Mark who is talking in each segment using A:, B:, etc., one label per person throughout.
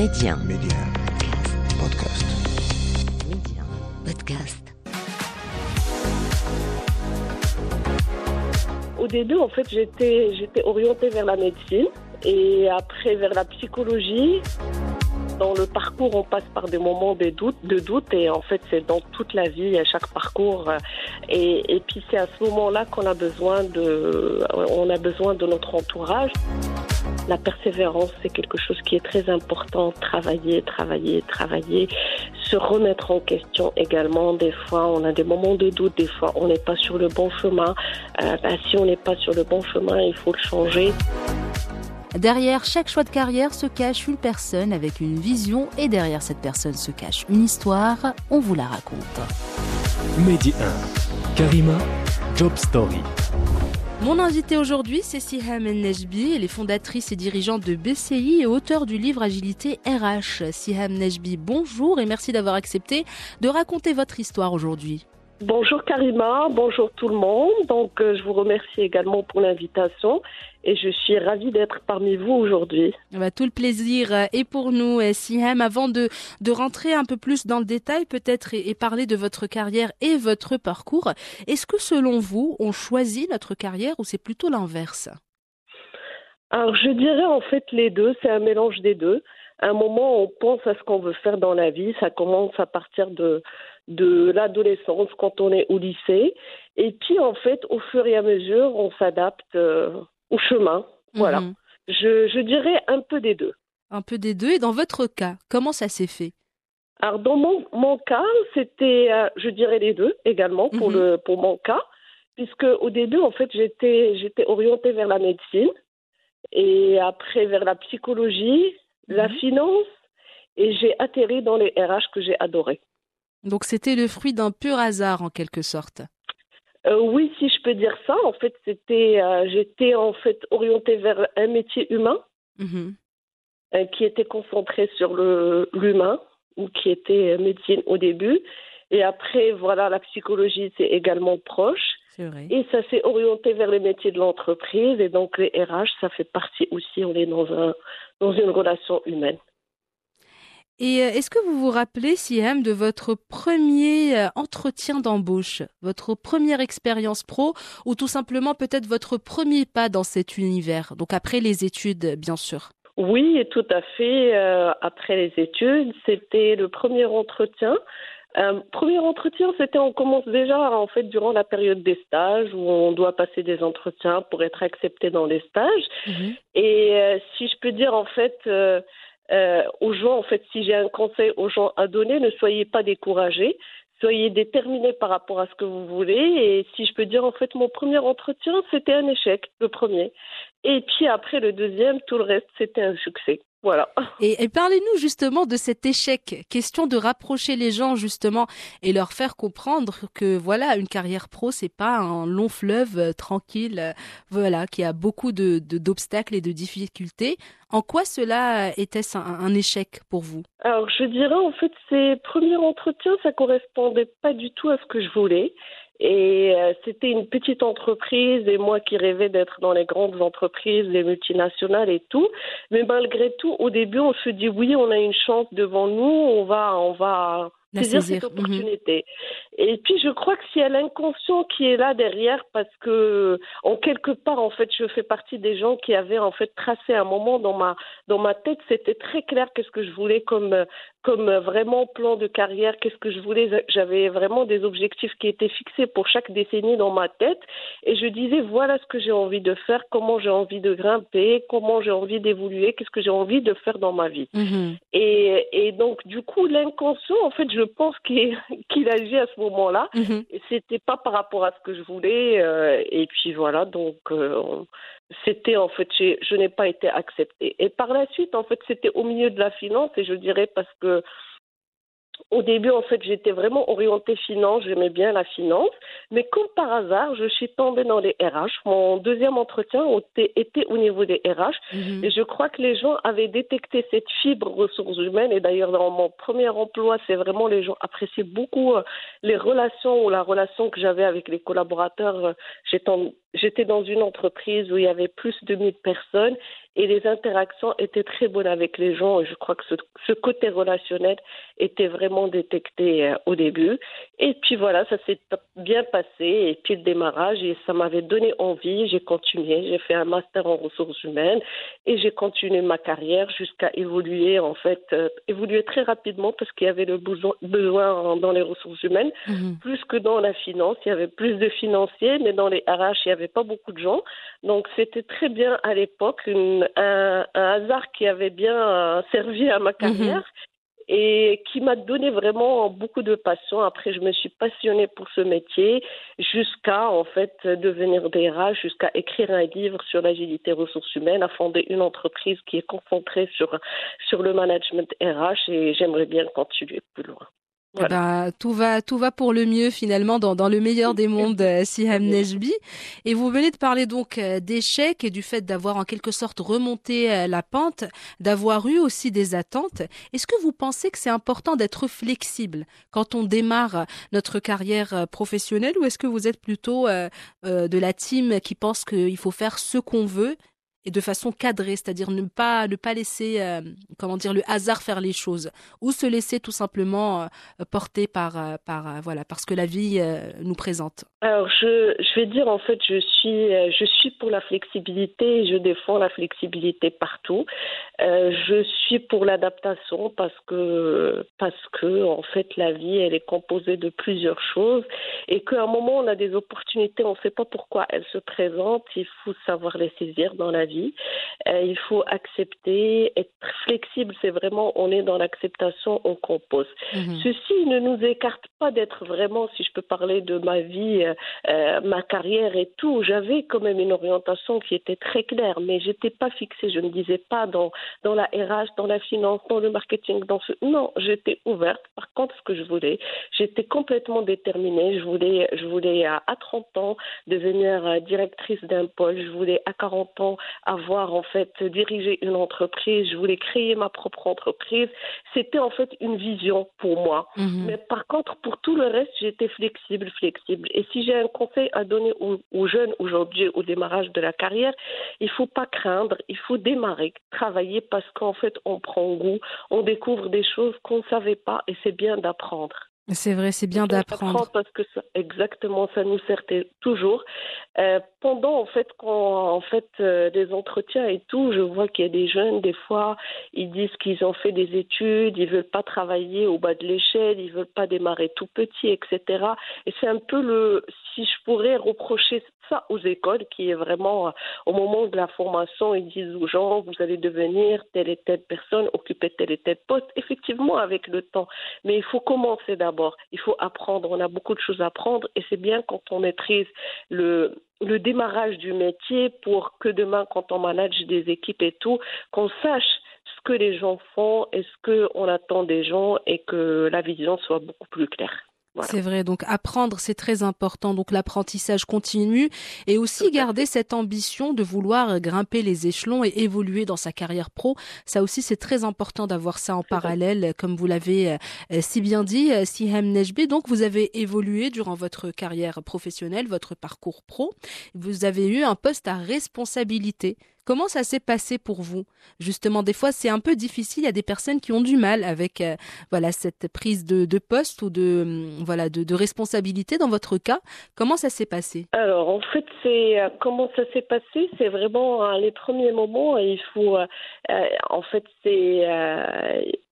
A: Média.
B: Média. Podcast.
A: Média. Podcast.
C: Au début, en fait, j'étais, j'étais orientée vers la médecine et après vers la psychologie. Dans le parcours, on passe par des moments de doute, de doute et en fait, c'est dans toute la vie, à chaque parcours. Et, et puis, c'est à ce moment-là qu'on a besoin de, on a besoin de notre entourage. La persévérance, c'est quelque chose qui est très important. Travailler, travailler, travailler, se remettre en question également. Des fois, on a des moments de doute, des fois, on n'est pas sur le bon chemin. Euh, bah, si on n'est pas sur le bon chemin, il faut le changer.
D: Derrière chaque choix de carrière se cache une personne avec une vision et derrière cette personne se cache une histoire. On vous la raconte.
E: Mehdi 1. Karima, Job Story.
D: Mon invité aujourd'hui, c'est Siham Nejbi. Elle est fondatrice et dirigeante de BCI et auteure du livre Agilité RH. Siham Nejbi, bonjour et merci d'avoir accepté de raconter votre histoire aujourd'hui.
C: Bonjour Karima, bonjour tout le monde. Donc, euh, je vous remercie également pour l'invitation et je suis ravie d'être parmi vous aujourd'hui.
D: Ben, tout le plaisir est pour nous, Siham. Avant de, de rentrer un peu plus dans le détail, peut-être, et, et parler de votre carrière et votre parcours, est-ce que selon vous, on choisit notre carrière ou c'est plutôt l'inverse?
C: Alors, je dirais en fait les deux, c'est un mélange des deux. À un moment, on pense à ce qu'on veut faire dans la vie. Ça commence à partir de, de l'adolescence, quand on est au lycée. Et puis, en fait, au fur et à mesure, on s'adapte euh, au chemin. Voilà.
D: Mhm.
C: Je, je dirais un peu des deux.
D: Un peu des deux. Et dans votre cas, comment ça s'est fait?
C: Alors, dans mon, mon cas, c'était, euh, je dirais les deux également pour,
D: Mhm.
C: le, pour mon cas, puisque au début, en fait, j'étais, j'étais orientée vers la médecine et après vers la psychologie, la
D: Mhm.
C: finance, et j'ai atterri dans les RH que j'ai adoré.
D: Donc c'était le fruit d'un pur hasard en quelque sorte.
C: Euh, oui, si je peux dire ça, en fait, c'était, euh, j'étais en fait orientée vers un métier humain
D: Mhm.
C: euh, qui était concentré sur le l'humain ou qui était médecine au début. Et après, voilà, la psychologie, c'est également proche.
D: C'est vrai.
C: Et ça s'est orienté vers les métiers de l'entreprise. Et donc, les RH, ça fait partie aussi, on est dans, un, dans une relation humaine.
D: Et euh, est-ce que vous vous rappelez, Siam, de votre premier euh, entretien d'embauche, votre première expérience pro, ou tout simplement peut-être votre premier pas dans cet univers, donc après les études, bien sûr
C: Oui, et tout à fait. euh, après les études, c'était le premier entretien. Euh, premier entretien, c'était on commence déjà en fait durant la période des stages où on doit passer des entretiens pour être accepté dans les stages. Et euh, si je peux dire en fait euh, aux gens, en fait, si j'ai un conseil aux gens à donner, ne soyez pas découragés, soyez déterminés par rapport à ce que vous voulez. Et si je peux dire en fait, mon premier entretien, c'était un échec, le premier. Et puis après le deuxième, tout le reste, c'était un succès. Voilà.
D: Et, et parlez-nous justement de cet échec, question de rapprocher les gens justement et leur faire comprendre que voilà, une carrière pro, c'est pas un long fleuve euh, tranquille, euh, voilà, qui a beaucoup de de- d'obstacles et de difficultés. En quoi cela était-ce un, un échec pour vous?
C: Alors, je dirais, en fait, ces premiers entretiens, ça correspondait pas du tout à ce que je voulais. Et euh, c'était une petite entreprise et moi qui rêvais d'être dans les grandes entreprises, les multinationales et tout. Mais malgré tout, au début, on se dit oui, on a une chance devant nous, on va, on va
D: La
C: saisir
D: saisir.
C: cette
D: Mhm.
C: opportunité. Et puis, je crois que s'il y a l'inconscient qui est là derrière, parce que en quelque part, en fait, je fais partie des gens qui avaient en fait tracé un moment dans ma dans ma tête, c'était très clair qu'est-ce que je voulais comme comme vraiment plan de carrière, qu'est-ce que je voulais. J'avais vraiment des objectifs qui étaient fixés pour chaque décennie dans ma tête, et je disais voilà ce que j'ai envie de faire, comment j'ai envie de grimper, comment j'ai envie d'évoluer, qu'est-ce que j'ai envie de faire dans ma vie.
D: Mhm.
C: Et, et donc, du coup, l'inconscient, en fait, je pense qu'il agit à ce moment-là.
D: Mhm.
C: Et c'était pas par rapport à ce que je voulais. euh, et puis voilà, donc euh, c'était en fait, j'ai- je n'ai pas été acceptée. Et par la suite, en fait, c'était au milieu de la finance, et je dirais parce que au début, en fait, j'étais vraiment orientée finance, j'aimais bien la finance, mais comme par hasard, je suis tombée dans les RH. Mon deuxième entretien était au niveau des RH,
D: Mhm.
C: et je crois que les gens avaient détecté cette fibre ressources humaines. Et d'ailleurs, dans mon premier emploi, c'est vraiment les gens appréciaient beaucoup euh, les relations ou la relation que j'avais avec les collaborateurs. Euh, J'étais dans une entreprise où il y avait plus de 1000 personnes et les interactions étaient très bonnes avec les gens. Et je crois que ce, ce côté relationnel était vraiment détecté euh, au début. Et puis voilà, ça s'est bien passé. Et puis le démarrage, et ça m'avait donné envie. J'ai continué. J'ai fait un master en ressources humaines et j'ai continué ma carrière jusqu'à évoluer, en fait, euh, évoluer très rapidement parce qu'il y avait le besoin, dans les ressources humaines
D: Mhm.
C: plus que dans la finance. Il y avait plus de financiers, mais dans les RH, il n'y avait pas beaucoup de gens. Donc c'était très bien à l'époque, un, un hasard qui avait bien euh, servi à ma carrière. Et qui m'a donné vraiment beaucoup de passion. Après, je me suis passionnée pour ce métier jusqu'à en fait devenir DRH, jusqu'à écrire un livre sur l'agilité ressources humaines, à fonder une entreprise qui est concentrée sur sur le management RH. Et j'aimerais bien continuer plus loin.
D: Eh ben, tout va, tout va pour le mieux finalement dans, dans le meilleur des mondes, euh, Siham Nejbi. Et vous venez de parler donc euh, d'échecs et du fait d'avoir en quelque sorte remonté euh, la pente, d'avoir eu aussi des attentes. Est-ce que vous pensez que c'est important d'être flexible quand on démarre notre carrière professionnelle ou est-ce que vous êtes plutôt euh, euh, de la team qui pense qu'il faut faire ce qu'on veut et de façon cadrée, c'est-à-dire ne pas ne pas laisser euh, comment dire le hasard faire les choses ou se laisser tout simplement euh, porter par euh, par voilà parce que la vie nous présente.
C: Alors, je, je vais dire, en fait, je suis, je suis pour la flexibilité et je défends la flexibilité partout. Je suis pour l'adaptation parce que, parce que, en fait, la vie, elle est composée de plusieurs choses et qu'à un moment, on a des opportunités, on ne sait pas pourquoi elles se présentent. Il faut savoir les saisir dans la vie. Euh, il faut accepter, être flexible. C'est vraiment, on est dans l'acceptation, on compose.
D: Mhm.
C: Ceci ne nous écarte pas d'être vraiment, si je peux parler de ma vie, euh, euh, ma carrière et tout. J'avais quand même une orientation qui était très claire, mais j'étais pas fixée. Je ne disais pas dans dans la RH, dans la finance, dans le marketing, dans ce. Non, j'étais ouverte. Par contre, ce que je voulais, j'étais complètement déterminée. Je voulais, je voulais à, à 30 ans devenir directrice d'un pôle. Je voulais à 40 ans avoir en fait dirigé une entreprise. Je voulais créer ma propre entreprise. C'était en fait une vision pour moi.
D: Mhm.
C: Mais par contre, pour tout le reste, j'étais flexible, flexible. Et si j'ai un conseil à donner aux, aux jeunes aujourd'hui au démarrage de la carrière, il faut pas craindre, il faut démarrer, travailler parce qu'en fait, on prend goût, on découvre des choses qu'on ne savait pas et c'est bien d'apprendre.
D: C'est vrai, c'est bien d'apprendre.
C: apprend parce que ça, exactement, ça nous sert toujours. Euh, pendant en fait, quand en fait euh, des entretiens et tout, je vois qu'il y a des jeunes, des fois, ils disent qu'ils ont fait des études, ils veulent pas travailler au bas de l'échelle, ils veulent pas démarrer tout petit, etc. Et c'est un peu le, si je pourrais reprocher ça aux écoles, qui est vraiment euh, au moment de la formation, ils disent aux gens, vous allez devenir telle et telle personne, occuper tel et tel poste. Effectivement, avec le temps, mais il faut commencer d'abord. Il faut apprendre. On a beaucoup de choses à apprendre et c'est bien quand on maîtrise le, le démarrage du métier pour que demain, quand on manage des équipes et tout, qu'on sache ce que les gens font et ce qu'on attend des gens et que la vision soit beaucoup plus claire. Voilà.
D: C'est vrai, donc apprendre, c'est très important. Donc l'apprentissage continue et aussi garder cette ambition de vouloir grimper les échelons et évoluer dans sa carrière pro. Ça aussi, c'est très important d'avoir ça en parallèle, comme vous l'avez euh, si bien dit, euh, Siham Nejbi. Donc vous avez évolué durant votre carrière professionnelle, votre parcours pro. Vous avez eu un poste à responsabilité. Comment ça s'est passé pour vous? Justement, des fois, c'est un peu difficile. Il y a des personnes qui ont du mal avec euh, voilà cette prise de, poste ou de hum, voilà de, responsabilité. Dans votre cas, comment ça s'est passé?
C: Alors, en fait, c'est euh, comment ça s'est passé? C'est vraiment euh, les premiers moments. Il faut, euh, en fait, c'est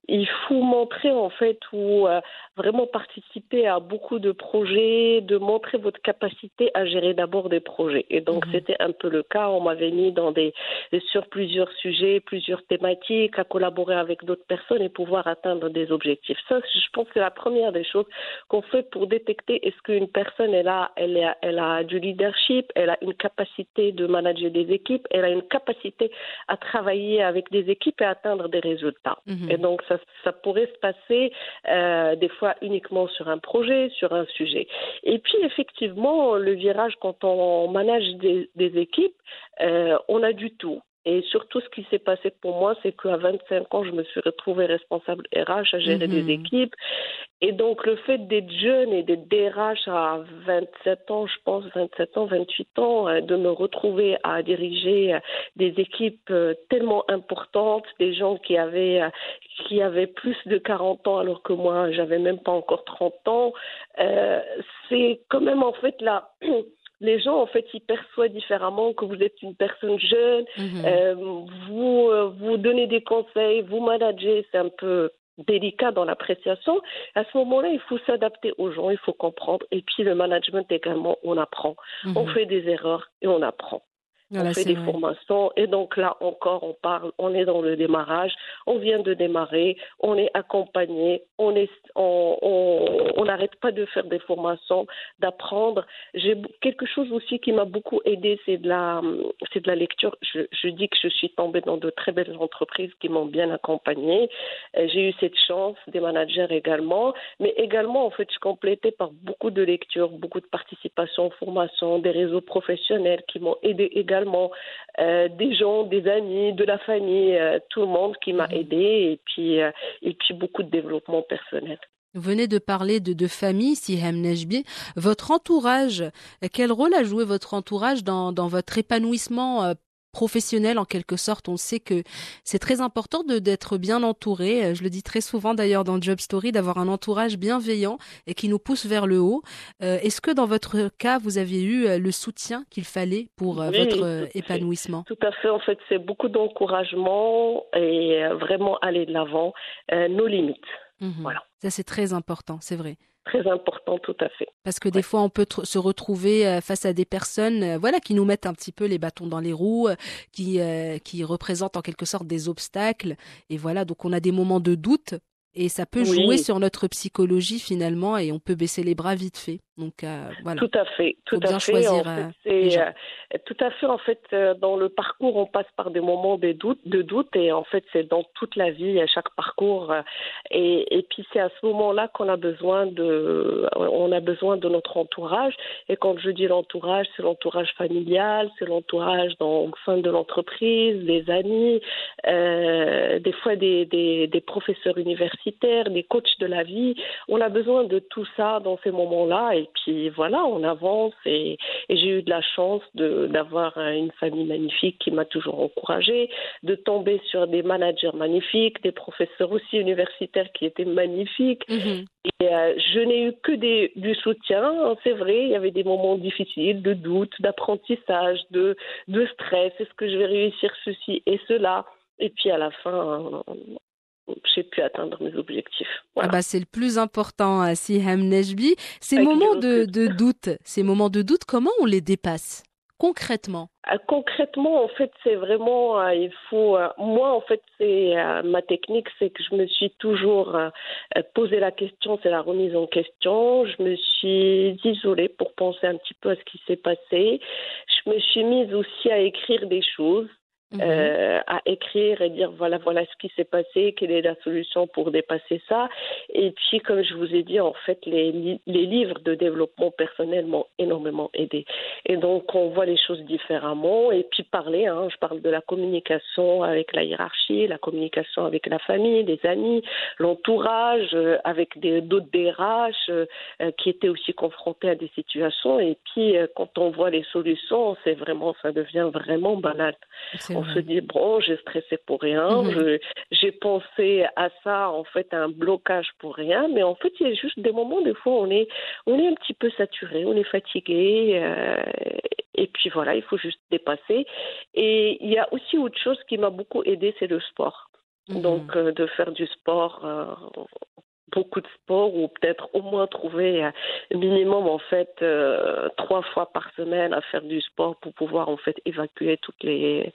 C: il faut montrer en fait euh, vraiment participer à beaucoup de projets, de montrer votre capacité à gérer d'abord des projets. Et donc,
D: Mhm.
C: c'était un peu le cas. On m'avait mis dans des, sur plusieurs sujets, plusieurs thématiques, à collaborer avec d'autres personnes et pouvoir atteindre des objectifs. Ça, je pense que c'est la première des choses qu'on fait pour détecter est-ce qu'une personne, elle a, elle, a, elle a du leadership, elle a une capacité de manager des équipes, elle a une capacité à travailler avec des équipes et atteindre des résultats.
D: Mhm.
C: Et donc, ça, ça pourrait se passer euh, des fois uniquement sur un projet, sur un sujet. Et puis, effectivement, le virage, quand on manage des, des équipes, euh, on a du tout. Et surtout, ce qui s'est passé pour moi, c'est qu'à 25 ans, je me suis retrouvée responsable RH à gérer
D: Mhm.
C: des équipes. Et donc, le fait d'être jeune et d'être DRH à 27 ans, je pense, 27 ans, 28 ans, euh, de me retrouver à diriger euh, des équipes euh, tellement importantes, des gens qui avaient, qui avaient plus de 40 ans alors que moi, j'avais même pas encore 30 ans, euh, c'est quand même en fait là. Les gens, en fait, ils perçoivent différemment que vous êtes une personne jeune,
D: Mhm.
C: euh, vous, euh, vous donnez des conseils, vous managez, c'est un peu délicat dans l'appréciation. À ce moment-là, il faut s'adapter aux gens, il faut comprendre. Et puis le management également, on apprend. On
D: Mhm.
C: fait des erreurs et on apprend.
D: Voilà,
C: on fait des
D: vrai.
C: formations et donc là encore on parle, on est dans le démarrage, on vient de démarrer, on est accompagné, on est, on n'arrête pas de faire des formations, d'apprendre. J'ai quelque chose aussi qui m'a beaucoup aidé, c'est de la, c'est de la lecture. Je, je dis que je suis tombée dans de très belles entreprises qui m'ont bien accompagnée. Euh, J'ai eu cette chance, des managers également, mais également en fait je complétais par beaucoup de lectures, beaucoup de participation aux formations, des réseaux professionnels qui m'ont aidé également, euh, des gens, des amis, de la famille, euh, tout le monde qui m'a
D: Mhm.
C: aidé et puis euh, et puis beaucoup de développement personnel.
D: Vous venez de parler de, de famille, Sihem Nejbi. Votre entourage, quel rôle a joué votre entourage dans, dans votre épanouissement professionnel en quelque sorte On sait que c'est très important de d'être bien entouré. Euh, Je le dis très souvent d'ailleurs dans Job Story, d'avoir un entourage bienveillant et qui nous pousse vers le haut. Euh, Est-ce que dans votre cas, vous avez eu euh, le soutien qu'il fallait pour euh,
C: Oui,
D: votre euh, épanouissement?
C: Tout à fait, en fait, c'est beaucoup d'encouragement et vraiment aller de l'avant, nos limites.
D: Mhm.
C: Voilà.
D: Ça c'est très important, c'est vrai.
C: Très important, tout à fait.
D: Parce que des fois, on peut se retrouver euh, face à des personnes, euh, voilà, qui nous mettent un petit peu les bâtons dans les roues, euh, qui euh, qui représentent en quelque sorte des obstacles. Et voilà, donc on a des moments de doute et ça peut
C: Oui.
D: jouer sur notre psychologie finalement et on peut baisser les bras vite fait. Donc euh, voilà.
C: Tout à fait, tout à fait.
D: choisir,
C: en
D: euh,
C: fait, c'est euh, tout à fait. En fait, euh, dans le parcours, on passe par des moments de doute, de doute, et en fait, c'est dans toute la vie, à chaque parcours. euh, et, et puis, c'est à ce moment-là qu'on a besoin de, on a besoin de notre entourage. Et quand je dis l'entourage, c'est l'entourage familial, c'est l'entourage dans au sein de l'entreprise, des amis, euh, des fois des, des, des professeurs universitaires, des coachs de la vie. On a besoin de tout ça dans ces moments-là. Et puis voilà, on avance. Et, et j'ai eu de la chance d'avoir une famille magnifique qui m'a toujours encouragée, de tomber sur des managers magnifiques, des professeurs aussi universitaires qui étaient magnifiques.
D: Mhm.
C: Et euh, je n'ai eu que des, du soutien, hein, c'est vrai. Il y avait des moments difficiles, de doute, d'apprentissage, de, de stress. Est-ce que je vais réussir ceci et cela? Et puis à la fin, euh, j'ai pu atteindre mes objectifs.
D: Ah bah c'est le plus important, euh, Sihem Nejbi. Ces
C: Avec
D: moments de, de doute, ces moments de doute, comment on les dépasse concrètement?
C: Euh, Concrètement, en fait, c'est vraiment, euh, il faut, euh, moi, en fait, c'est euh, ma technique, c'est que je me suis toujours posé la question, c'est la remise en question. Je me suis isolée pour penser un petit peu à ce qui s'est passé. Je me suis mise aussi à écrire des choses.
D: Mhm.
C: euh, à écrire et dire voilà voilà ce qui s'est passé, quelle est la solution pour dépasser ça. Et puis comme je vous ai dit en fait les, li- les livres de développement personnel m'ont énormément aidé. Et donc on voit les choses différemment et puis parler. Hein, je parle de la communication avec la hiérarchie, la communication avec la famille, les amis, l'entourage, euh, avec des d'autres DRH euh, euh, qui étaient aussi confrontés à des situations. Et puis euh, quand on voit les solutions, c'est vraiment ça devient vraiment banal. On se dit, bon, j'ai stressé pour rien,
D: Mhm.
C: j'ai pensé à ça, en fait, à un blocage pour rien, mais en fait, il y a juste des moments, des fois, on est, on est un petit peu saturé, on est fatigué, euh, et puis voilà, il faut juste dépasser. Et il y a aussi autre chose qui m'a beaucoup aidé, c'est le sport.
D: Mhm.
C: Donc, euh, de faire du sport euh, beaucoup de sport ou peut-être au moins trouver un minimum en fait euh, trois fois par semaine à faire du sport pour pouvoir en fait évacuer toutes les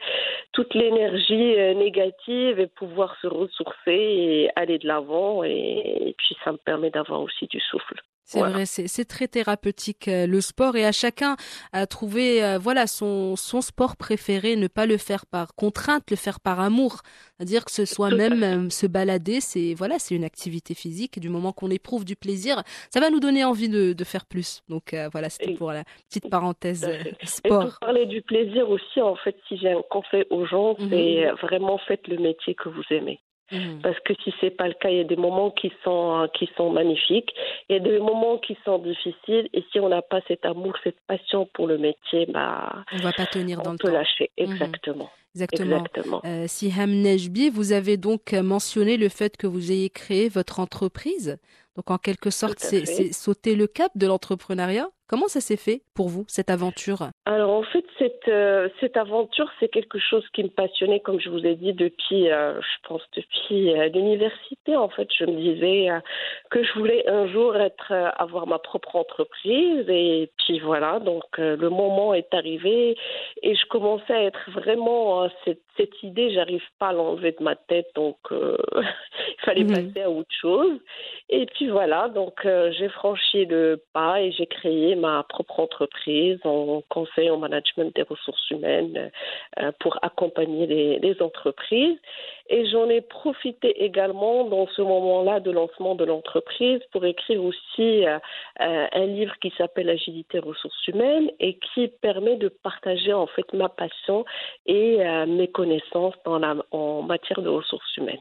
C: toute l'énergie euh, négative et pouvoir se ressourcer et aller de l'avant et puis ça me permet d'avoir aussi du souffle.
D: C'est vrai, c'est très thérapeutique euh, le sport et à chacun à trouver euh, voilà son son sport préféré, ne pas le faire par contrainte, le faire par amour, c'est-à-dire que ce soit même euh, se balader, c'est voilà, c'est une activité physique. Du moment qu'on éprouve du plaisir, ça va nous donner envie de, de faire plus. Donc voilà, c'était pour la petite parenthèse sport.
C: Et pour parler du plaisir aussi, en fait, si j'ai un conseil aux gens, mhm. c'est vraiment faites le métier que vous aimez. Mhm. Parce que si c'est pas le cas, il y a des moments qui sont qui sont magnifiques, il y a des moments qui sont difficiles, et si on n'a pas cet amour, cette passion pour le métier, bah
D: on va pas tenir
C: dans
D: le
C: peut
D: temps.
C: lâcher. Mhm. Exactement.
D: Exactement. Exactement. Euh, Siham Nejbi, vous avez donc mentionné le fait que vous ayez créé votre entreprise. Donc en quelque sorte, c'est sauter le cap de l'entrepreneuriat. Comment ça s'est fait pour vous, cette aventure?
C: Alors en fait, cette, euh, cette aventure, c'est quelque chose qui me passionnait, comme je vous ai dit, depuis, euh, je pense, depuis euh, l'université. En fait, je me disais que je voulais un jour être, avoir ma propre entreprise. Et puis voilà, donc le moment est arrivé et je commençais à être vraiment cette, cette idée, j'arrive pas à l'enlever de ma tête, donc il fallait mmh passer à autre chose. Et puis voilà, donc j'ai franchi le pas et j'ai créé ma propre entreprise en conseil en management des ressources humaines euh, pour accompagner les, les entreprises. Et j'en ai profité également dans ce moment-là de lancement de l'entreprise pour écrire aussi euh, euh, un livre qui s'appelle Agilité ressources humaines et qui permet de partager en fait ma passion et mes connaissances en matière de ressources humaines.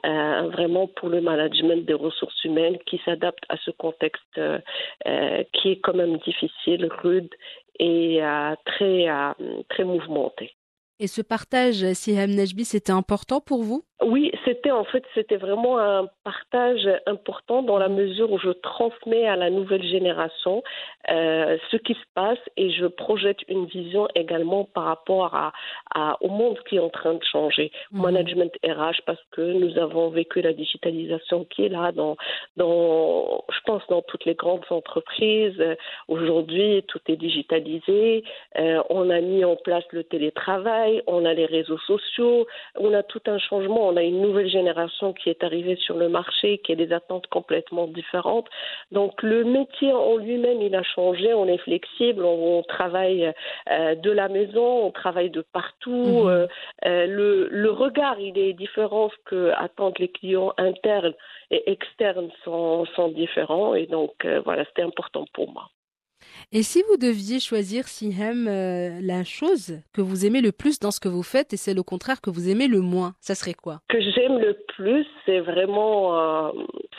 C: vraiment pour le management des ressources humaines qui s'adapte à ce contexte qui est quand même difficile rude et euh, très, euh, très mouvementé.
D: Et ce partage, Siham Najbi, c'était important pour vous?
C: Oui, c'était en fait c'était vraiment un partage important dans la mesure où je transmets à la nouvelle génération euh, ce qui se passe et je projette une vision également par rapport à, au monde qui est en train de changer. Mhm. Management RH parce que nous avons vécu la digitalisation qui est là dans dans je pense dans toutes les grandes entreprises. Aujourd'hui, tout est digitalisé. Euh, on a mis en place le télétravail, on a les réseaux sociaux, on a tout un changement on a une nouvelle génération qui est arrivée sur le marché, qui a des attentes complètement différentes. Donc le métier en lui-même, il a changé, on est flexible, on, travaille euh, de la maison, on travaille de partout. Mhm. Euh, euh, le, le, regard, il est différent, ce que attendent les clients internes et externes sont, sont différents. Et donc voilà, c'était important pour moi.
D: Et si vous deviez choisir, Sihem, euh, la chose que vous aimez le plus dans ce que vous faites et c'est le contraire que vous aimez le moins, ça serait quoi?
C: Que j'aime le plus, c'est vraiment, euh,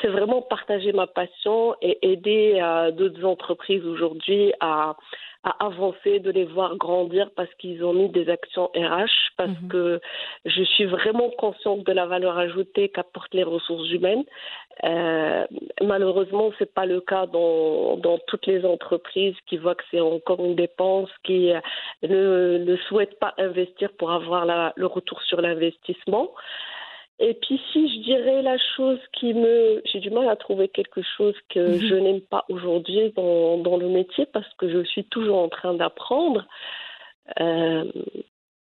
C: c'est vraiment partager ma passion et aider euh, d'autres entreprises aujourd'hui à à avancer, de les voir grandir parce qu'ils ont mis des actions RH, parce mhm. que je suis vraiment consciente de la valeur ajoutée qu'apportent les ressources humaines. Euh, malheureusement, c'est pas le cas dans, dans toutes les entreprises qui voient que c'est encore une dépense, qui euh, ne, ne souhaitent pas investir pour avoir la, le retour sur l'investissement. Et puis si je dirais la chose qui me... J'ai du mal à trouver quelque chose que mhm. je n'aime pas aujourd'hui dans, dans, le métier parce que je suis toujours en train d'apprendre. Euh,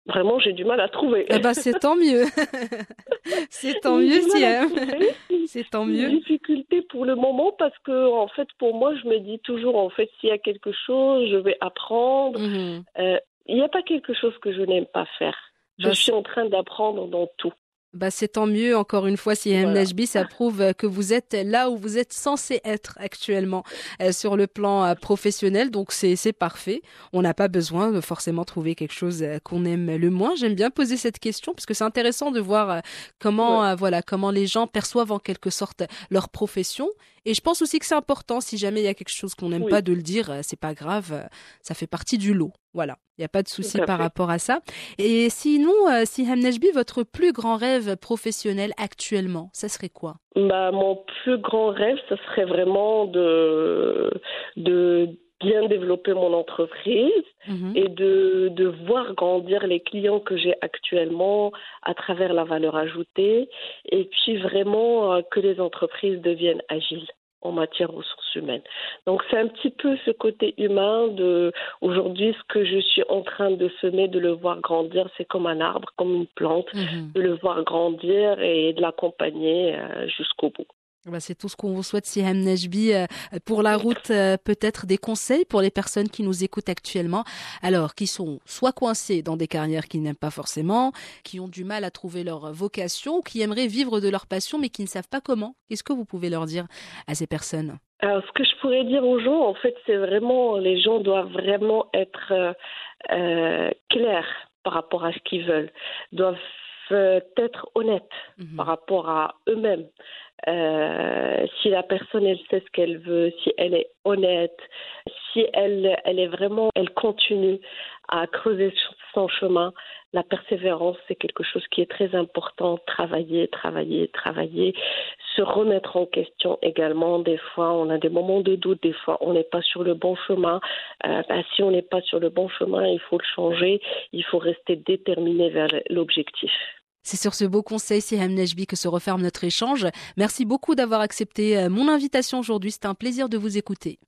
C: vraiment, j'ai du mal à trouver.
D: Eh ben, c'est tant mieux. c'est tant mieux, si C'est tant mieux.
C: Une difficulté pour le moment parce que, en fait, pour moi, je me dis toujours, en fait, s'il y a quelque chose, je vais apprendre. Mhm. Euh, il n'y a pas quelque chose que je n'aime pas faire. Je bah, suis en train d'apprendre dans tout.
D: Bah, c'est tant mieux, encore une fois, si voilà. ça prouve que vous êtes là où vous êtes censé être actuellement euh, sur le plan euh, professionnel. Donc, c'est, c'est parfait. On n'a pas besoin de forcément trouver quelque chose euh, qu'on aime le moins. J'aime bien poser cette question parce que c'est intéressant de voir comment, voilà, comment les gens perçoivent en quelque sorte leur profession. Et je pense aussi que c'est important, si jamais il y a quelque chose qu'on n'aime pas de le dire, c'est pas grave. Ça fait partie du lot. Voilà, il n'y a pas de souci par rapport à ça. Et sinon, euh, si Hamnejbi, votre plus grand rêve professionnel actuellement, ça serait quoi?
C: Bah, Mon plus grand rêve, ce serait vraiment de, de bien développer mon entreprise mhm. et de, de voir grandir les clients que j'ai actuellement à travers la valeur ajoutée et puis vraiment euh, que les entreprises deviennent agiles. en matière ressources humaines. Donc c'est un petit peu ce côté humain de aujourd'hui ce que je suis en train de semer, de le voir grandir, c'est comme un arbre, comme une plante,
D: Mhm.
C: de le voir grandir et de l'accompagner euh, jusqu'au bout.
D: Bah, c'est tout ce qu'on vous souhaite, Siham Nejbi. Euh, Pour la route, euh, peut-être des conseils pour les personnes qui nous écoutent actuellement, alors qui sont soit coincées dans des carrières qu'ils n'aiment pas forcément, qui ont du mal à trouver leur vocation, ou qui aimeraient vivre de leur passion mais qui ne savent pas comment. Qu'est-ce que vous pouvez leur dire à ces personnes?
C: Alors, ce que je pourrais dire aux gens, en fait, c'est vraiment, les gens doivent vraiment être euh, clairs par rapport à ce qu'ils veulent, doivent être honnêtes
D: Mhm.
C: par rapport à eux-mêmes. Euh, si la personne, elle sait ce qu'elle veut, si elle est honnête, si elle, elle est vraiment, elle continue à creuser son chemin, la persévérance, c'est quelque chose qui est très important. Travailler, travailler, travailler, se remettre en question également. Des fois, on a des moments de doute, des fois, on n'est pas sur le bon chemin. Euh, ben, si on n'est pas sur le bon chemin, il faut le changer. Il faut rester déterminé vers l'objectif.
D: C'est sur ce beau conseil, Siham Nejbi, que se referme notre échange. Merci beaucoup d'avoir accepté euh, mon invitation aujourd'hui. C'était un plaisir de vous écouter.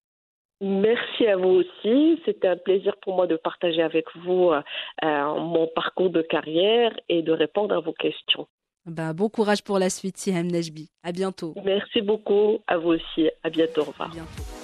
C: Merci à vous aussi. C'était un plaisir pour moi de partager avec vous euh, euh, mon parcours de carrière et de répondre à vos questions.
D: Bah, bon courage pour la suite, Siham Nejbi. À bientôt.
C: Merci beaucoup. À vous aussi. À bientôt. Au revoir.
D: À bientôt.